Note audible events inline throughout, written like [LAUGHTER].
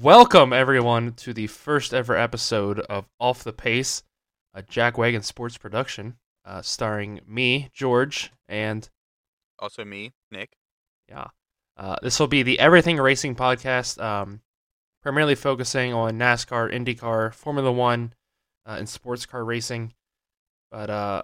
Welcome everyone to the first ever episode of Off the Pace, a Jack Wagon Sports production, uh, starring me, George, and Also me, Nick. yeah, uh, this will be the Everything Racing podcast, um, primarily focusing on NASCAR, IndyCar, Formula One, uh, and sports car racing. But uh,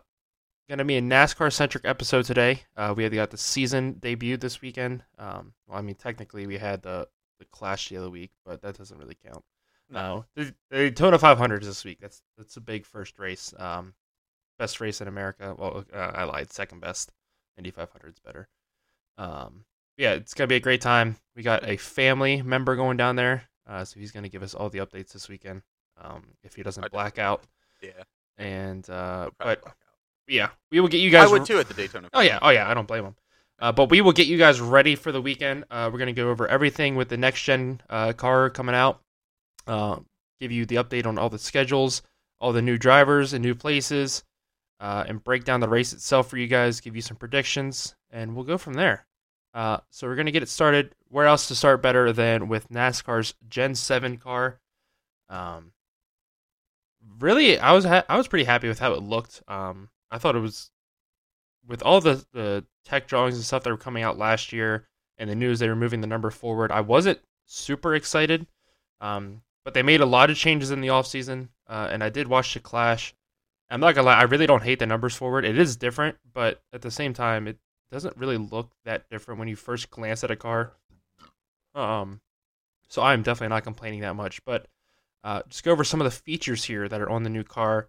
gonna be a NASCAR centric episode today. Uh, we had got the season debut this weekend. Um, well, I mean, technically we had the the Clash the other week, but that doesn't really count. No, the, the Daytona 500 is this week. That's that's a big first race. Um, best race in America. Well, uh, I lied. Second best. Indy 500 is better. Um, yeah, it's gonna be a great time. We got a family member going down there, uh, so he's gonna give us all the updates this weekend. Um, if he doesn't black out, Yeah. and uh, but yeah, we will get you guys. I would too at the Daytona. Oh yeah, oh yeah, I don't blame him. Uh, but we will get you guys ready for the weekend. Uh, we're gonna go over everything with the next gen uh, car coming out. Uh, give you the update on all the schedules, all the new drivers and new places, uh, and break down the race itself for you guys. Give you some predictions, and we'll go from there. Uh, so we're gonna get it started. Where else to start better than with NASCAR's Gen Seven car? Um, really, I was ha- I was pretty happy with how it looked. Um, I thought it was with all the the tech drawings and stuff that were coming out last year and the news they were moving the number forward. I wasn't super excited, um, but they made a lot of changes in the offseason, uh, and I did watch the Clash. I'm not gonna lie, I really don't hate the numbers forward. It is different, but at the same time, it doesn't really look that different when you first glance at a car. Um, so I'm definitely not complaining that much. But uh, just go over some of the features here that are on the new car,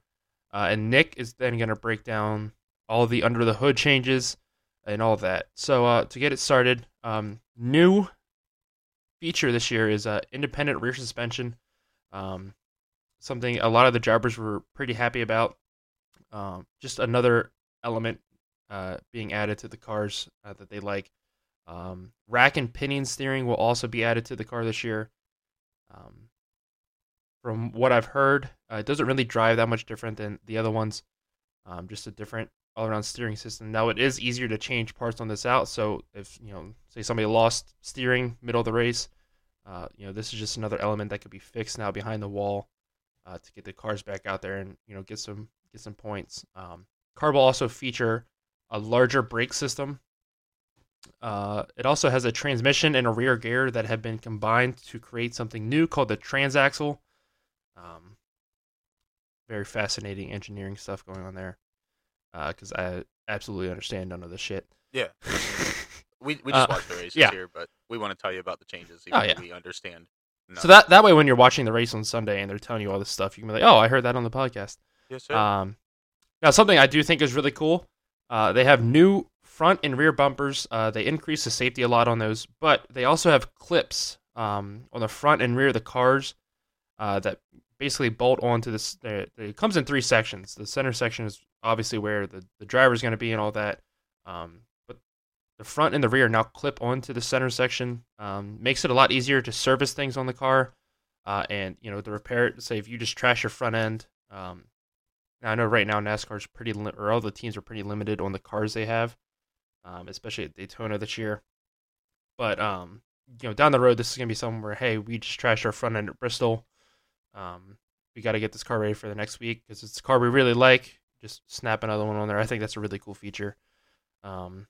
uh, and Nick is then gonna break down all the under the hood changes and all that. So uh, to get it started, um, new feature this year is uh, independent rear suspension. Um, something a lot of the drivers were pretty happy about. Um, just another element uh, being added to the cars uh, that they like. Um, rack and pinion steering will also be added to the car this year. Um, from what I've heard, uh, it doesn't really drive that much different than the other ones. Um, just a different all around steering system. Now it is easier to change parts on this out. So if you know, say somebody lost steering middle of the race, uh, you know, this is just another element that could be fixed now behind the wall uh, to get the cars back out there and you know get some get some points. Um, car will also feature a larger brake system. Uh, it also has a transmission and a rear gear that have been combined to create something new called the transaxle. Um, very fascinating engineering stuff going on there because I absolutely understand none of this shit. Yeah. [LAUGHS] We we just Uh, watched the races yeah. here, but we want to tell you about the changes. Even Oh, yeah. We understand. So that that way, when you're watching the race on Sunday and they're telling you all this stuff, you can be like, "Oh, I heard that on the podcast." Yes, sir. Um, now, something I do think is really cool. Uh, they have new front and rear bumpers. Uh, they increase the safety a lot on those, but they also have clips um, on the front and rear of the cars uh, that basically bolt onto this. It comes in three sections. The center section is obviously where the the driver is going to be and all that. Um, but the front and the rear now clip onto the center section. Um, makes it a lot easier to service things on the car, uh, and you know to repair it. Say if you just trash your front end. Um, now, I know right now NASCAR's pretty li- or all the teams are pretty limited on the cars they have, um, especially at Daytona this year. But um, you know, down the road, this is gonna be something where hey, we just trashed our front end at Bristol. Um, we got to get this car ready for the next week because it's a car we really like. Just snap another one on there. I think that's a really cool feature. Um,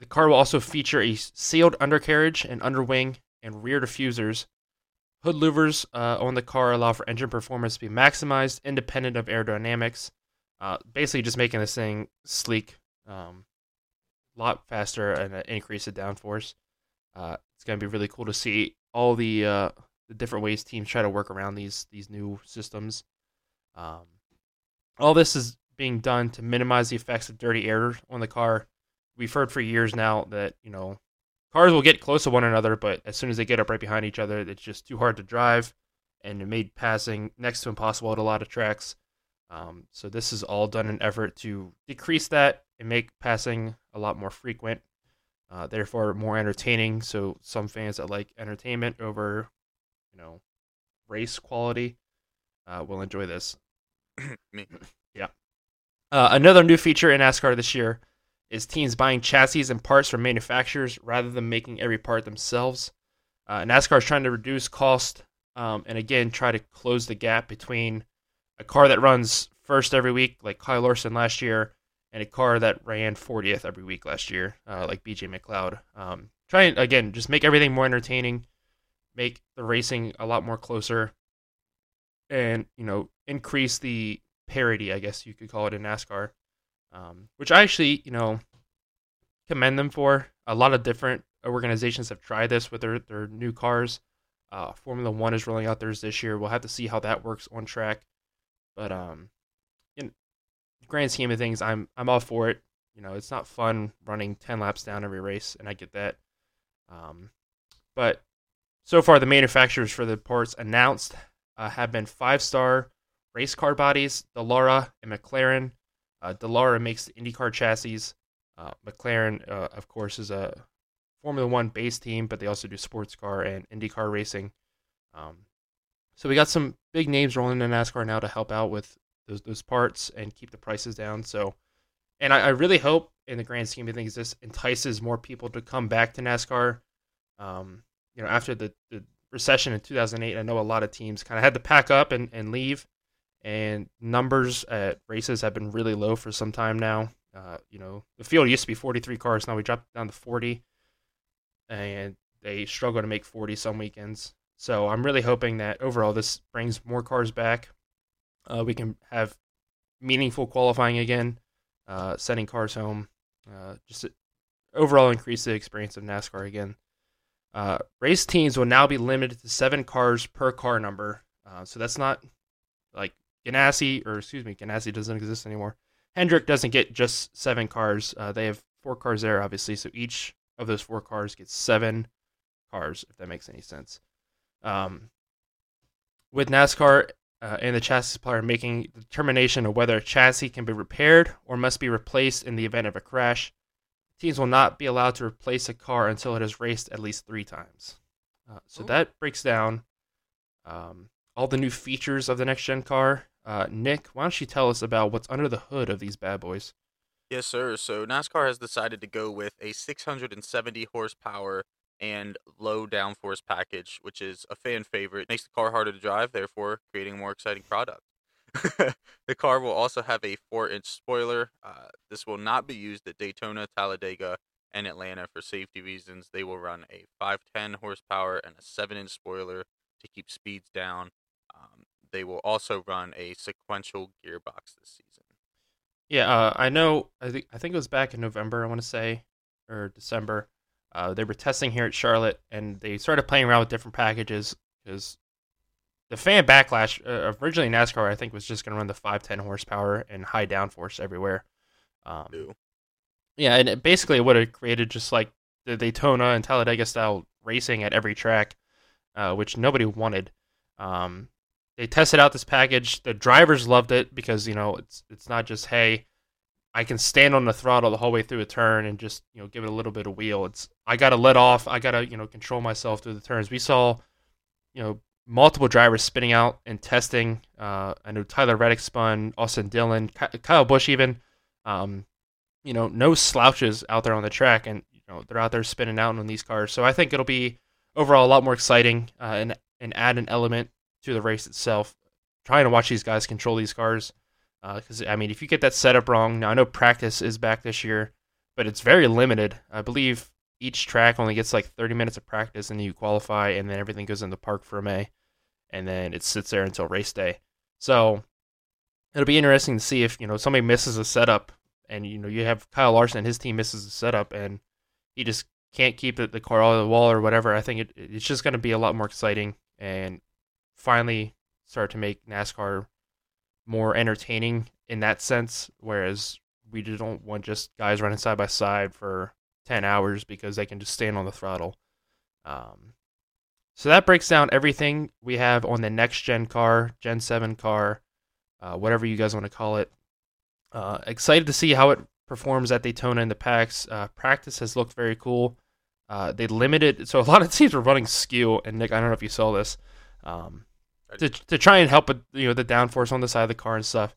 the car will also feature a sealed undercarriage and underwing and rear diffusers. Hood louvers uh, on the car allow for engine performance to be maximized, independent of aerodynamics. Uh, basically, just making this thing sleek, um, a lot faster, and uh, increase the downforce. Uh, it's going to be really cool to see all the uh, the different ways teams try to work around these these new systems. Um, all this is being done to minimize the effects of dirty air on the car. We've heard for years now that you know cars will get close to one another, but as soon as they get up right behind each other, it's just too hard to drive, and it made passing next to impossible at a lot of tracks. Um, so this is all done in effort to decrease that and make passing a lot more frequent, uh, therefore more entertaining. So some fans that like entertainment over, you know, race quality, uh, will enjoy this. [COUGHS] Me. [COUGHS] Yeah. Uh, another new feature in NASCAR this year is teams buying chassis and parts from manufacturers rather than making every part themselves. Uh, NASCAR is trying to reduce cost um, and again try to close the gap between a car that runs first every week, like Kyle Larson last year, and a car that ran 40th every week last year, uh, like BJ McLeod. Um, try and again just make everything more entertaining, make the racing a lot more closer, and you know increase the parity, I guess you could call it in NASCAR, um, which I actually you know commend them for. A lot of different organizations have tried this with their their new cars. Uh, Formula One is rolling out theirs this year. We'll have to see how that works on track, but um, in grand scheme of things, I'm I'm all for it. You know, it's not fun running ten laps down every race, and I get that. Um, but so far, the manufacturers for the parts announced uh, have been five star race car bodies, Dallara and McLaren. Uh, Dallara makes the IndyCar chassis. Uh, McLaren, uh, of course, is a Formula One base team, but they also do sports car and IndyCar racing. Um, so we got some big names rolling in NASCAR now to help out with those those parts and keep the prices down. So, and I, I really hope, in the grand scheme of things, this entices more people to come back to NASCAR. Um, you know, after the, the recession in 2008, I know a lot of teams kind of had to pack up and, and leave, and numbers at races have been really low for some time now. Uh, you know, the field used to be 43 cars, now we dropped down to 40 and they struggle to make 40 some weekends. So I'm really hoping that overall this brings more cars back. Uh, we can have meaningful qualifying again, uh, sending cars home, uh, just overall increase the experience of NASCAR again. Uh, race teams will now be limited to seven cars per car number. Uh, so that's not like Ganassi, or excuse me, Ganassi doesn't exist anymore. Hendrick doesn't get just seven cars. Uh, they have four cars there, obviously. So each of those four cars gets seven cars, if that makes any sense. Um, with NASCAR uh, and the chassis supplier making the determination of whether a chassis can be repaired or must be replaced in the event of a crash, teams will not be allowed to replace a car until it has raced at least three times. Uh, so Ooh. that breaks down um, all the new features of the next gen car. Uh, Nick, why don't you tell us about what's under the hood of these bad boys? Yes, sir. So NASCAR has decided to go with a 670 horsepower and low downforce package, which is a fan favorite. Makes the car harder to drive, therefore creating a more exciting product. [LAUGHS] the car will also have a 4-inch spoiler. Uh, this will not be used at Daytona, Talladega, and Atlanta for safety reasons. They will run a 510 horsepower and a 7-inch spoiler to keep speeds down. Um, they will also run a sequential gearbox this season. Yeah, uh, I know. I think I think it was back in November. I want to say, or December. Uh, they were testing here at Charlotte, and they started playing around with different packages because the fan backlash uh, originally NASCAR I think was just going to run the 510 horsepower and high downforce everywhere. Um, Ew. yeah, and it basically would have created just like the Daytona and Talladega style racing at every track, uh, which nobody wanted. Um, they tested out this package. The drivers loved it because you know it's it's not just hey, I can stand on the throttle the whole way through a turn and just you know give it a little bit of wheel. It's I got to let off. I got to you know control myself through the turns. We saw you know multiple drivers spinning out and testing. Uh, I know Tyler Reddick spun, Austin Dillon, Kyle Busch even. Um, you know, no slouches out there on the track, and you know they're out there spinning out on these cars. So I think it'll be overall a lot more exciting uh, and and add an element to the race itself. Trying to watch these guys control these cars, because I mean, if you get that setup wrong, now I know practice is back this year, but it's very limited. I believe each track only gets like 30 minutes of practice, and you qualify, and then everything goes in the parc fermé, and then it sits there until race day. So it'll be interesting to see if you know somebody misses a setup, and you know you have Kyle Larson and his team misses a setup, and he just can't keep the, the car on the wall or whatever. I think it, it's just going to be a lot more exciting and finally start to make NASCAR more entertaining in that sense. Whereas we don't want just guys running side by side for 10 hours because they can just stand on the throttle. Um, so that breaks down everything we have on the next gen car, Gen 7 car, uh, whatever you guys want to call it. Uh, excited to see how it performs at Daytona in the packs. Uh, practice has looked very cool. Uh, they limited, so a [LAUGHS] lot of teams were running skew, and Nick, I don't know if you saw this, um, to to try and help with you know the downforce on the side of the car and stuff.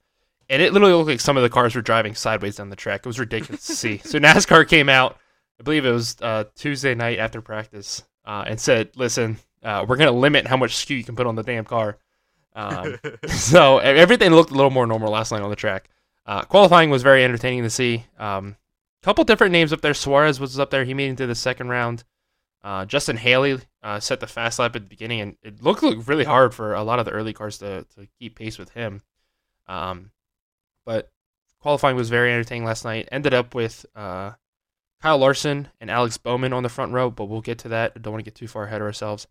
And it literally looked like some of the cars were driving sideways down the track. It was ridiculous to see. [LAUGHS] So NASCAR came out, I believe it was uh, Tuesday night after practice, uh, and said, "Listen, uh, we're going to limit how much skew you can put on the damn car." Um, [LAUGHS] so everything looked a little more normal last night on the track. Uh, qualifying was very entertaining to see. Um, couple different names up there. Suarez was up there. He made it into the second round. Uh, Justin Haley uh, set the fast lap at the beginning, and it looked, looked really hard for a lot of the early cars to, to keep pace with him. Um, but qualifying was very entertaining last night. Ended up with uh, Kyle Larson and Alex Bowman on the front row, but we'll get to that. I don't want to get too far ahead of ourselves.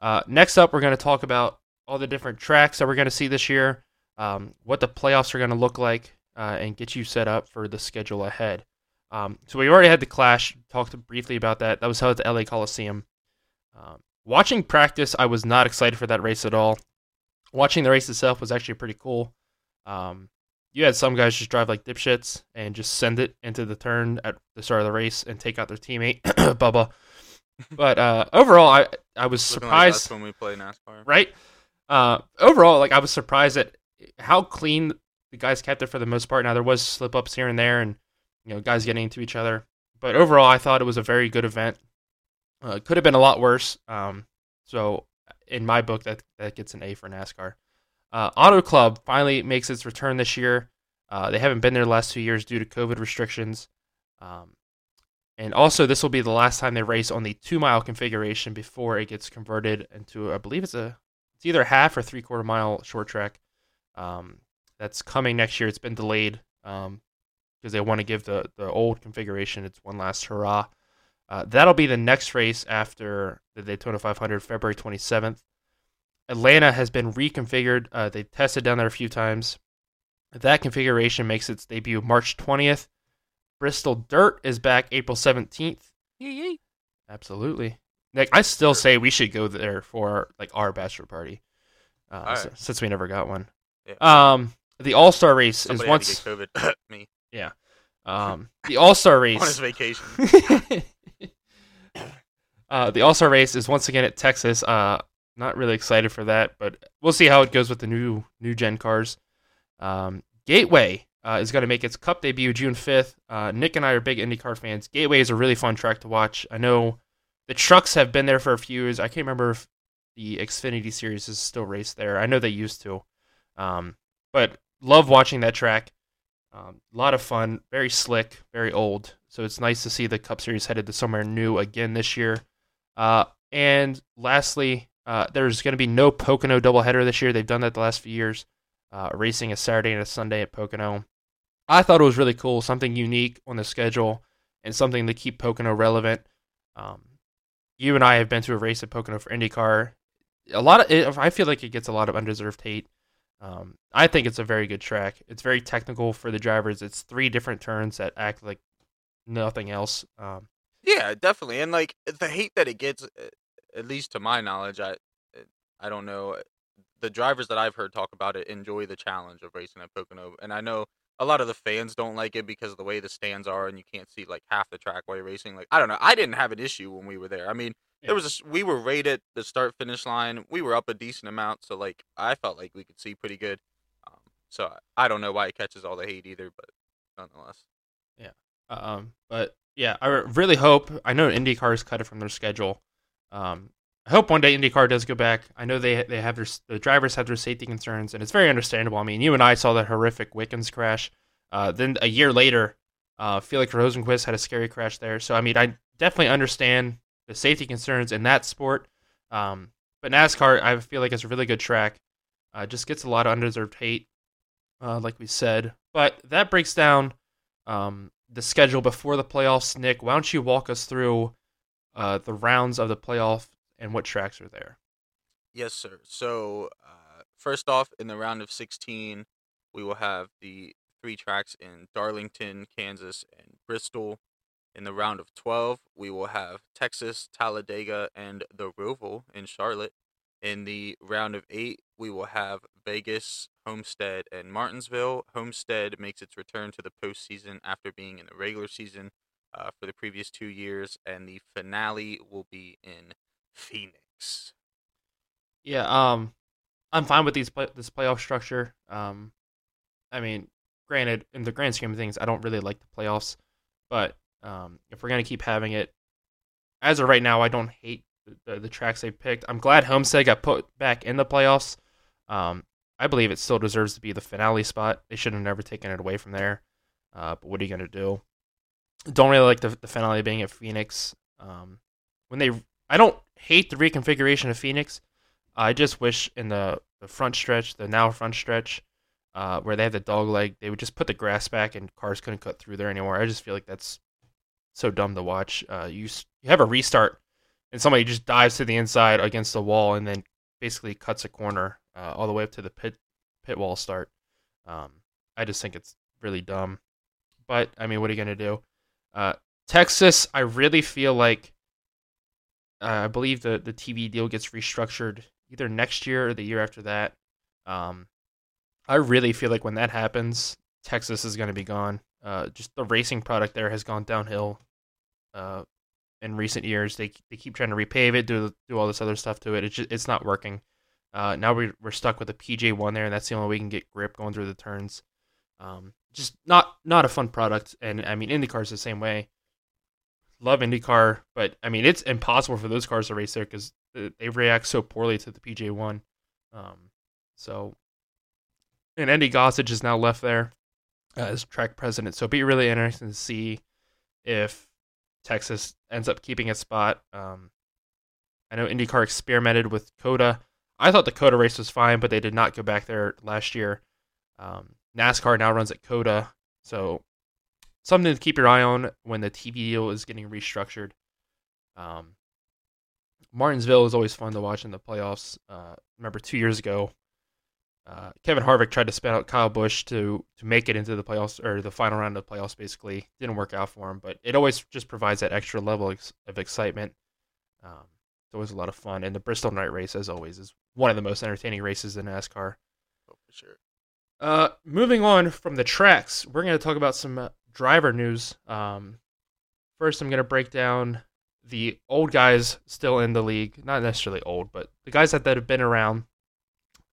Uh, next up, we're going to talk about all the different tracks that we're going to see this year, um, what the playoffs are going to look like, uh, and get you set up for the schedule ahead. Um, so we already had the clash. Talked briefly about that. That was held at the LA Coliseum. Um, watching practice, I was not excited for that race at all. Watching the race itself was actually pretty cool. Um, you had some guys just drive like dipshits and just send it into the turn at the start of the race and take out their teammate [CLEARS THROAT] Bubba. [LAUGHS] But uh, overall, I I was Looking surprised us when we play NASCAR. right? Uh, overall, like I was surprised at how clean the guys kept it for the most part. Now there was slip ups here and there, and you know guys getting into each other, but overall, I thought it was a very good event. Uh, could have been a lot worse. Um, so in my book, that that gets an A for NASCAR. Uh, Auto Club finally makes its return this year. Uh, they haven't been there the last two years due to COVID restrictions. Um, and also, this will be the last time they race on the two mile configuration before it gets converted into, I believe it's a, it's either a half or three quarter mile short track. Um, that's coming next year. It's been delayed um, because they want to give the the old configuration its one last hurrah. Uh, that'll be the next race after the Daytona 500, February 27th. Atlanta has been reconfigured. Uh, they tested down there a few times. That configuration makes its debut March 20th. Bristol Dirt is back April 17th. Yee Absolutely. Nick, I still say we should go there for like our bachelor party, uh, right. since we never got one. Yeah. Um, the All Star race Somebody is once. COVID. [LAUGHS] Me Um, the All Star race. [LAUGHS] on his vacation. [LAUGHS] uh, the All Star race is once again at Texas. Uh, not really excited for that, but we'll see how it goes with the new new gen cars. Um, Gateway uh, is going to make its Cup debut June fifth. Uh, Nick and I are big IndyCar fans. Gateway is a really fun track to watch. I know the trucks have been there for a few years. I can't remember if the Xfinity series is still raced there. I know they used to, um, but love watching that track. Um, a lot of fun, very slick, very old. So it's nice to see the Cup Series headed to somewhere new again this year. Uh, and lastly, uh, there's going to be no Pocono doubleheader this year. They've done that the last few years, uh, racing a Saturday and a Sunday at Pocono. I thought it was really cool, something unique on the schedule, and something to keep Pocono relevant. Um, you and I have been to a race at Pocono for IndyCar. A lot of I feel like it gets a lot of undeserved hate. Um, I think it's a very good track. It's very technical for the drivers. It's three different turns that act like nothing else. Um, Yeah, definitely. And like the hate that it gets, uh, at least to my knowledge, I I don't know. The drivers that I've heard talk about it enjoy the challenge of racing at Pocono, and I know a lot of the fans don't like it because of the way the stands are and you can't see like half the track while you're racing. Like I don't know. I didn't have an issue when we were there. I mean, Yeah. there was a, we were right at the start finish line. We were up a decent amount, so like I felt like we could see pretty good. Um, so I, I don't know why it catches all the hate either, but nonetheless. Yeah. Um, but yeah, I really hope. I know IndyCar's cut it from their schedule. Um, I hope one day IndyCar does go back. I know they they have their the drivers have their safety concerns, and it's very understandable. I mean, you and I saw that horrific Wickens crash. Uh, then a year later, uh, Felix Rosenqvist had a scary crash there. So I mean, I definitely understand the safety concerns in that sport. Um, but NASCAR, I feel like it's a really good track. Uh, just gets a lot of undeserved hate, uh, like we said. But that breaks down um, the schedule before the playoffs. Nick, why don't you walk us through uh, the rounds of the playoff and what tracks are there? Yes, sir. So, uh, first off, in the round of 16, we will have the three tracks in Darlington, Kansas, and Bristol. In the round of 12, we will have Texas, Talladega, and the Roval in Charlotte. In the round of eight, we will have Vegas, Homestead, and Martinsville. Homestead makes its return to the postseason after being in the regular season uh, for the previous two years, and the finale will be in Phoenix. Yeah, um, I'm fine with these play- this playoff structure. Um, I mean, granted, in the grand scheme of things, I don't really like the playoffs, but um, if we're gonna keep having it, as of right now, I don't hate the, the tracks they picked. I'm glad Homestead got put back in the playoffs. Um, I believe it still deserves to be the finale spot. They should have never taken it away from there. Uh, but what are you gonna do? Don't really like the, the finale being at Phoenix. Um, when they, I don't hate the reconfiguration of Phoenix. I just wish in the, the front stretch, the now front stretch, uh, where they have the dog leg, they would just put the grass back and cars couldn't cut through there anymore. I just feel like that's so dumb to watch. Uh, you you have a restart and somebody just dives to the inside against the wall and then basically cuts a corner uh, all the way up to the pit pit wall start. Um, I just think it's really dumb. But I mean, what are you gonna do? Uh, Texas, I really feel like uh, I believe the the TV deal gets restructured either next year or the year after that. Um, I really feel like when that happens, Texas is going to be gone. Uh, just the racing product there has gone downhill uh, in recent years. They they keep trying to repave it, do do all this other stuff to it. It's just, it's not working. Uh, now we're we're stuck with the PJ one there, and that's the only way we can get grip going through the turns. Um, just not not a fun product, and I mean IndyCar is the same way. Love IndyCar, but I mean it's impossible for those cars to race there because they react so poorly to the PJ one. Um, so, and Andy Gossage is now left there as track president. So it'll be really interesting to see if Texas ends up keeping its spot. Um, I know IndyCar experimented with COTA. I thought the COTA race was fine, but they did not go back there last year. Um, NASCAR now runs at COTA, so something to keep your eye on when the TV deal is getting restructured. Um, Martinsville is always fun to watch in the playoffs. Uh, remember two years ago, uh, Kevin Harvick tried to spin out Kyle Busch to to make it into the playoffs or the final round of the playoffs. Basically, didn't work out for him, but it always just provides that extra level of excitement. Um, it's always a lot of fun, and the Bristol Night Race, as always, is one of the most entertaining races in NASCAR. Oh, for sure. Uh, moving on from the tracks, we're going to talk about some uh, driver news. Um, first, I'm going to break down the old guys still in the league, not necessarily old, but the guys that, that have been around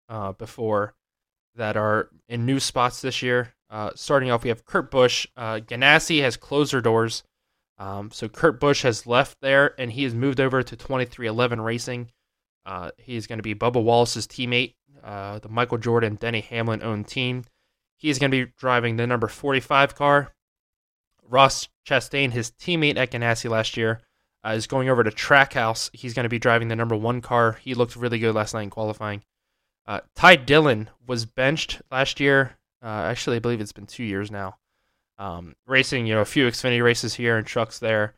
uh, before that are in new spots this year. Uh, starting off, we have Kurt Busch. Uh, Ganassi has closed their doors. Um, so Kurt Busch has left there and he has moved over to 23XI Racing. Uh, he is going to be Bubba Wallace's teammate, uh, the Michael Jordan, Denny Hamlin owned team. He is going to be driving the number 45 car. Ross Chastain, his teammate at Ganassi last year, uh, is going over to Trackhouse. He's going to be driving the number one car. He looked really good last night in qualifying. Uh, Ty Dillon was benched last year. Uh, actually, I believe it's been two years now. Um, racing, you know, a few Xfinity races here and trucks there.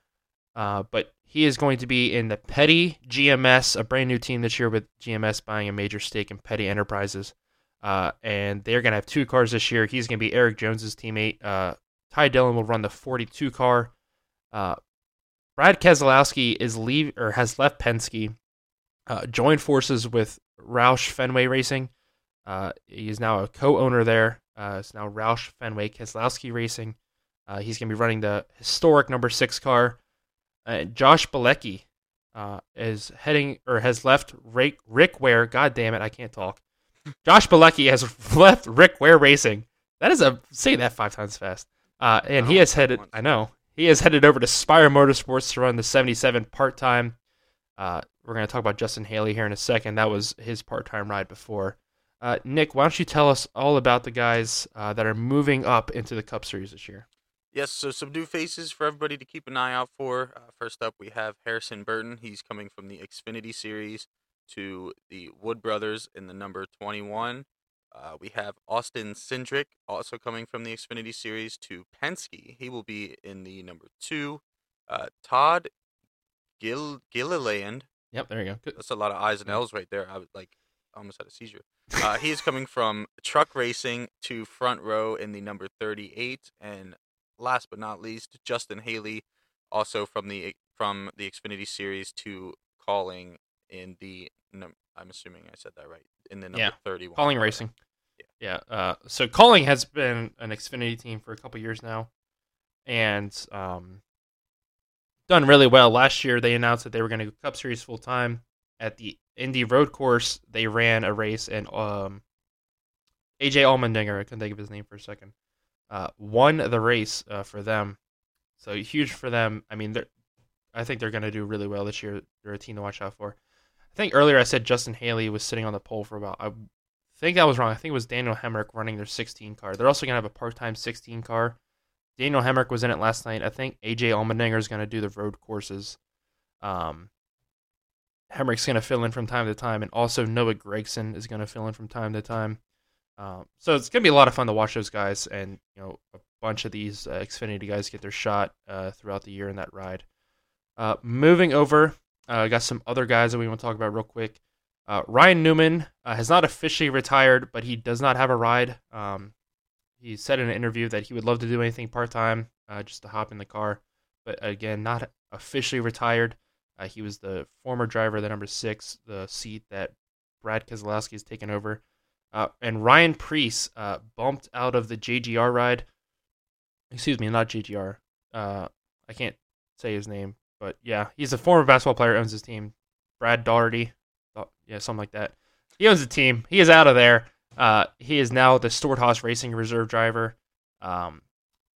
Uh, but he is going to be in the Petty GMS, a brand new team this year with GMS buying a major stake in Petty Enterprises. Uh, and they're going to have two cars this year. He's going to be Erik Jones's teammate. Uh, Ty Dillon will run the 42 car. Uh, Brad Keselowski is leave or has left Penske, uh, joined forces with Roush Fenway Racing. Uh, he is now a co-owner there. Uh, it's now Roush Fenway Keselowski Racing. He's going to be running the historic number six car. Uh, Josh Bilicki uh, is heading or has left Rick, Rick Ware. God damn it, I can't talk. [LAUGHS] Josh Bilicki has [LAUGHS] left Rick Ware Racing. That is a say that five times fast. Uh, and he has headed. I know he has headed over to Spire Motorsports to run the 77 part time. Uh, we're going to talk about Justin Haley here in a second. That was his part time ride before. Uh, Nick, why don't you tell us all about the guys uh, that are moving up into the Cup Series this year? Yes, so some new faces for everybody to keep an eye out for. Uh, first up, we have Harrison Burton. He's coming from the Xfinity Series to the Wood Brothers in the number 21. Uh, we have Austin Cindric, also coming from the Xfinity Series to Penske. He will be in the number two. Uh, Todd Gil Gilliland. Yep, there you go. Good. That's a lot of I's and L's right there. I was like, almost had a seizure. Uh, he is coming from truck racing to front row in the number 38. And last but not least, Justin Haley, also from the from the Xfinity Series to Kaulig in the. I'm assuming I said that right. In the number yeah. 31. Kaulig Racing. Yeah. Yeah. Uh, so Kaulig has been an Xfinity team for a couple years now, and um, done really well. Last year, they announced that they were going to go Cup Series full time. At the Indy Road Course, they ran a race, and um, AJ Allmendinger, I couldn't think of his name for a second, uh, won the race uh, for them. So huge for them. I mean, I think they're going to do really well this year. They're a team to watch out for. I think earlier I said Justin Haley was sitting on the pole for about. I think that was wrong. I think it was Daniel Hemric running their 16 car. They're also going to have a part-time 16 car. Daniel Hemric was in it last night. I think AJ Allmendinger is going to do the road courses. Um, Hemric's going to fill in from time to time, and also Noah Gragson is going to fill in from time to time. Um, so it's to be a lot of fun to watch those guys, and you know a bunch of these uh, Xfinity guys get their shot uh, throughout the year in that ride. Uh, moving over, I got some other guys that we want to talk about real quick. Uh, Ryan Newman uh, has not officially retired, but he does not have a ride. Um, he said in an interview that he would love to do anything part time, uh, just to hop in the car. But again, not officially retired. Uh, he was the former driver the number six, the seat that Brad Keselowski has taken over. Uh, and Ryan Preece uh, bumped out of the JGR ride. Excuse me, not JGR. Uh, I can't say his name, but yeah, he's a former basketball player, owns his team. Brad Daugherty, yeah, something like that. He owns the team. He is out of there. Uh, he is now the Stewart-Haas Racing reserve driver. Um,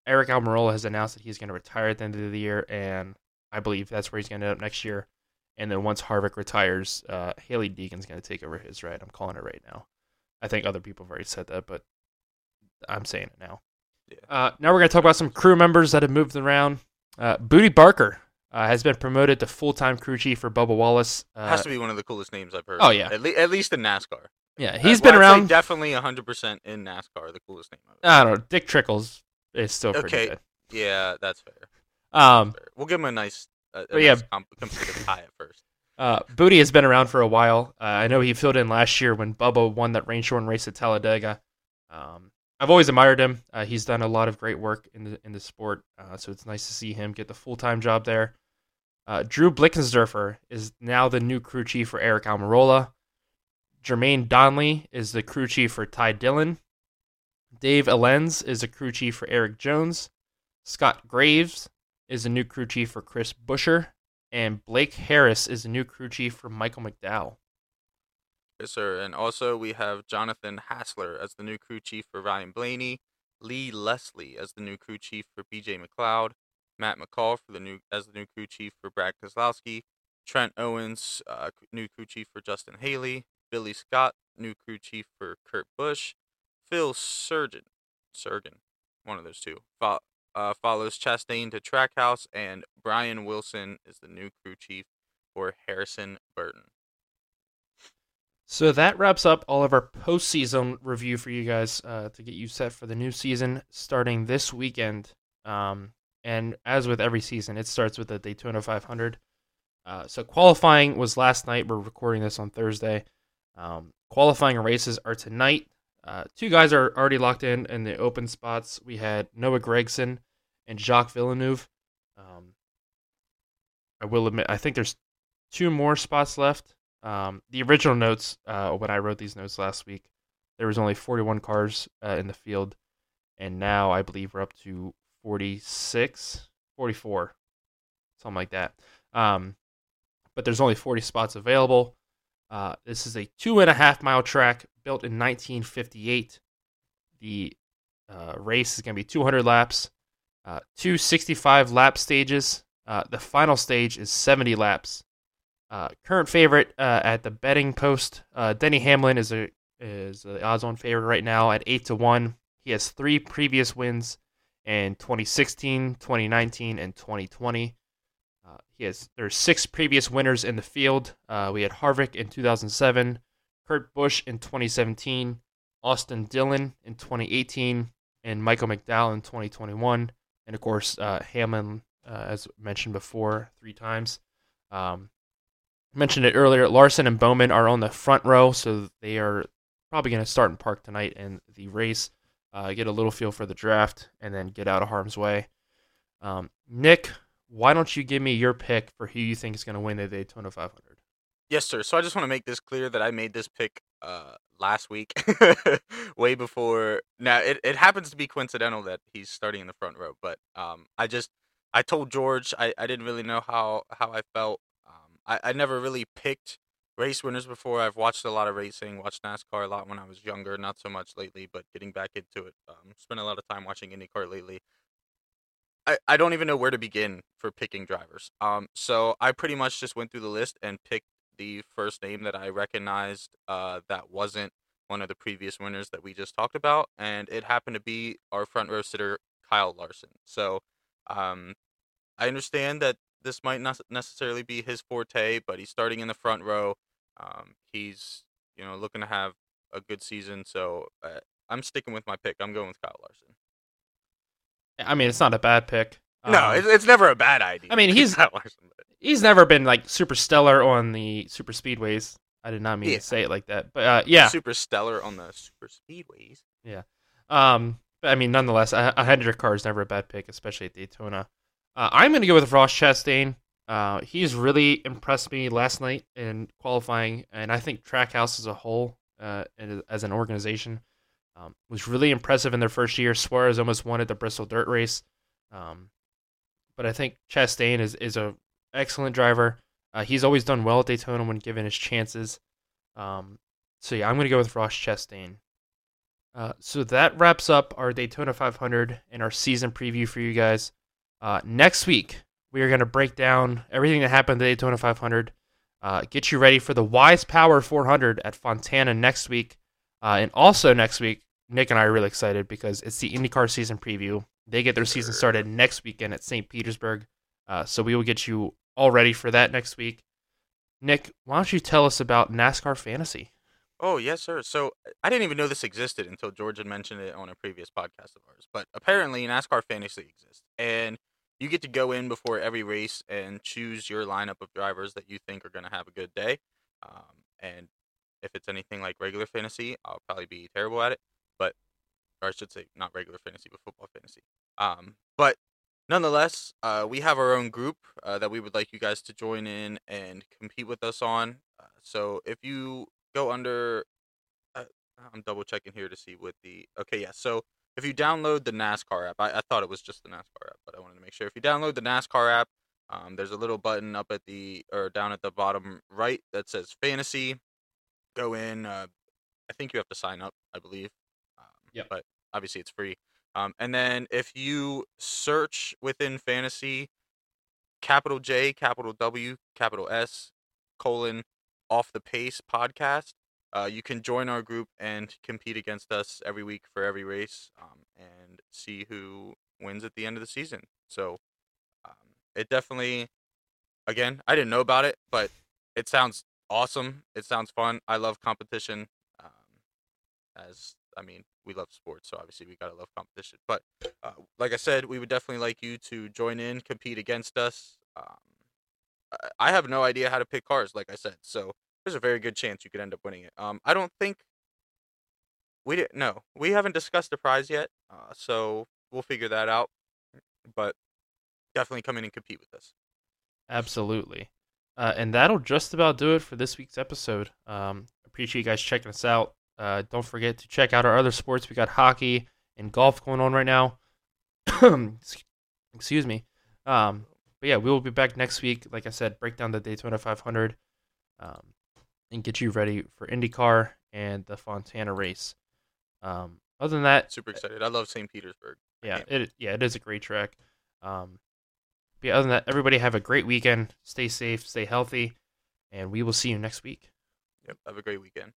Aric Almirola has announced that he's going to retire at the end of the year, and I believe that's where he's going to end up next year. And then once Harvick retires, uh, Hailie Deegan's going to take over his ride. I'm calling it right now. I think other people have already said that, but I'm saying it now. Yeah. Uh, now we're going to talk about some crew members that have moved around. Uh, Bootie Barker uh, has been promoted to full time crew chief for Bubba Wallace. Uh, Has to be one of the coolest names I've heard. Oh, yeah. at, le- at least in NASCAR. yeah, he's been well, I'd say around. definitely 100 percent in NASCAR. The coolest name. I've I don't know. Dick Trickles is still pretty Okay. good. Yeah, that's fair. Um, fair. We'll give him a nice, uh, a But yeah. nice comp- competitive [LAUGHS] tie at first. Uh, Bootie has been around for a while. Uh, I know he filled in last year when Bubba won that rain shortened race at Talladega. Um, I've always admired him. Uh, he's done a lot of great work in the in the sport, uh, so it's nice to see him get the full time job there. Uh, Drew Blickensderfer is now the new crew chief for Aric Almirola. Jermaine Donnelly is the crew chief for Ty Dillon. Dave Elenz is the crew chief for Erik Jones. Scott Graves is the new crew chief for Chris Buescher and Blake Harris is the new crew chief for Michael McDowell. Yes, sir. And also we have Jonathan Hassler as the new crew chief for Ryan Blaney, Lee Leslie as the new crew chief for BJ McLeod, Matt McCall for the new as the new crew chief for Brad Keselowski, Trent Owens, uh, new crew chief for Justin Haley, Billy Scott, new crew chief for Kurt Busch, Phil Surgeon, Surgeon, one of those two, uh, follows Chastain to Trackhouse, and Brian Wilson is the new crew chief for Harrison Burton. So that wraps up all of our postseason review for you guys uh, to get you set for the new season starting this weekend. Um, and as with every season, it starts with the Daytona 500. Uh, so qualifying was last night. We're recording this on Thursday. Um, qualifying races are tonight. Uh, two guys are already locked in in the open spots. We had Noah Gragson and Jacques Villeneuve. Um, I will admit, I think there's two more spots left. Um, the original notes, uh, when I wrote these notes last week, there was only 41 cars uh, in the field, and now I believe we're up to 46, 44, something like that. Um, but there's only 40 spots available. Uh, this is a two and a half mile track built in 1958. The uh, race is going to be 200 laps, uh, two 65 lap stages. Uh, the final stage is 70 laps. Uh, current favorite uh, at the betting post, Denny Hamlin is a is the odds-on favorite right now at eight to one. He has three previous wins in 2016, 2019, and 2020. Uh, he has there's six previous winners in the field. Uh, we had Harvick in 2007, Kurt Busch in 2017, Austin Dillon in 2018, and Michael McDowell in 2021, and of course uh, Hamlin, uh, as mentioned before, three times. Um, mentioned it earlier. Larson and Bowman are on the front row, so they are probably going to start in park tonight in the race. Uh, get a little feel for the draft, and then get out of harm's way. Um, Nick, why don't you give me your pick for who you think is going to win the Daytona 500? Yes, sir. So I just want to make this clear that I made this pick uh, last week, [LAUGHS] way before. Now it, it happens to be coincidental that he's starting in the front row, but um, I just I told George I, I didn't really know how how I felt. Um, I I never really picked race winners before. I've watched a lot of racing, watched NASCAR a lot when I was younger, not so much lately, but getting back into it. Um, spent a lot of time watching IndyCar lately. I, I don't even know where to begin for picking drivers. Um, so I pretty much just went through the list and picked the first name that I recognized uh, that wasn't one of the previous winners that we just talked about, and it happened to be our front row sitter Kyle Larson. So um, I understand that this might not necessarily be his forte, but he's starting in the front row. Um, he's you know looking to have a good season, so uh, I'm sticking with my pick. I'm going with Kyle Larson. I mean, it's not a bad pick. No, Um, it's, it's never a bad idea. I mean, [LAUGHS] he's- Larson, but- he's never been like super stellar on the super speedways. I did not mean Yeah. to say it like that, but uh, yeah. super stellar on the super speedways. Yeah, um, but I mean, nonetheless, a, a Hendrick car is never a bad pick, especially at Daytona. Uh, I'm going to go with Ross Chastain. Uh, he's really impressed me last night in qualifying, and I think Trackhouse as a whole, uh, and as an organization, um, was really impressive in their first year. Suarez almost won at the Bristol Dirt Race, um, but I think Chastain is is a excellent driver. Uh, he's always done well at Daytona when given his chances. Um, so yeah, I'm going to go with Ross Chastain. Uh, so that wraps up our Daytona 500 and our season preview for you guys. Uh, next week, we are going to break down everything that happened at Daytona 500. Uh, get you ready for the Wise Power 400 at Fontana next week. Uh, and also next week, Nick and I are really excited because it's the IndyCar season preview. They get their season started next weekend at St. Petersburg. Uh, so we will get you all ready for that next week. Nick, why don't you tell us about NASCAR Fantasy? Oh yes, sir. So I didn't even know this existed until George had mentioned it on a previous podcast of ours. But apparently, NASCAR Fantasy exists, and you get to go in before every race and choose your lineup of drivers that you think are going to have a good day. Um, and if it's anything like regular fantasy, I'll probably be terrible at it. But, or I should say, not regular fantasy, but football fantasy. Um, but nonetheless, uh, we have our own group uh, that we would like you guys to join in and compete with us on. Uh, so if you go under, uh, I'm double checking here to see what the okay, yeah. So if you download the NASCAR app, I, I thought it was just the NASCAR app, but I wanted to make sure. If you download the NASCAR app, um, there's a little button up at the or down at the bottom right that says fantasy. Go in. Uh, I think you have to sign up. I believe. Um, Yep. But obviously it's free. Um, and then if you search within fantasy, capital J, capital W, capital S, colon, off the pace podcast, uh, you can join our group and compete against us every week for every race um, and see who wins at the end of the season. So um, it definitely, again, I didn't know about it, but it sounds awesome. It sounds fun. I love competition. Um, as I mean, we love sports, so obviously we gotta love competition. But uh, like I said, we would definitely like you to join in, compete against us. Um, I- have no idea how to pick cars, like I said, so there's a very good chance you could end up winning it. Um, I don't think we didn't. No, we haven't discussed the prize yet, uh, so we'll figure that out. But definitely come in and compete with us. Absolutely. Uh, and that'll just about do it for this week's episode. Um, appreciate you guys checking us out. Uh, don't forget to check out our other sports. We got hockey and golf going on right now. [COUGHS] Excuse me. Um, but yeah, we will be back next week. Like I said, break down the Daytona 500 um, and get you ready for IndyCar and the Fontana race. Um, other than that, Super excited. I love St. Petersburg. yeah, it yeah, it is a great track. Um, but other than that, everybody have a great weekend. Stay safe, stay healthy, and we will see you next week. Yep. Have a great weekend.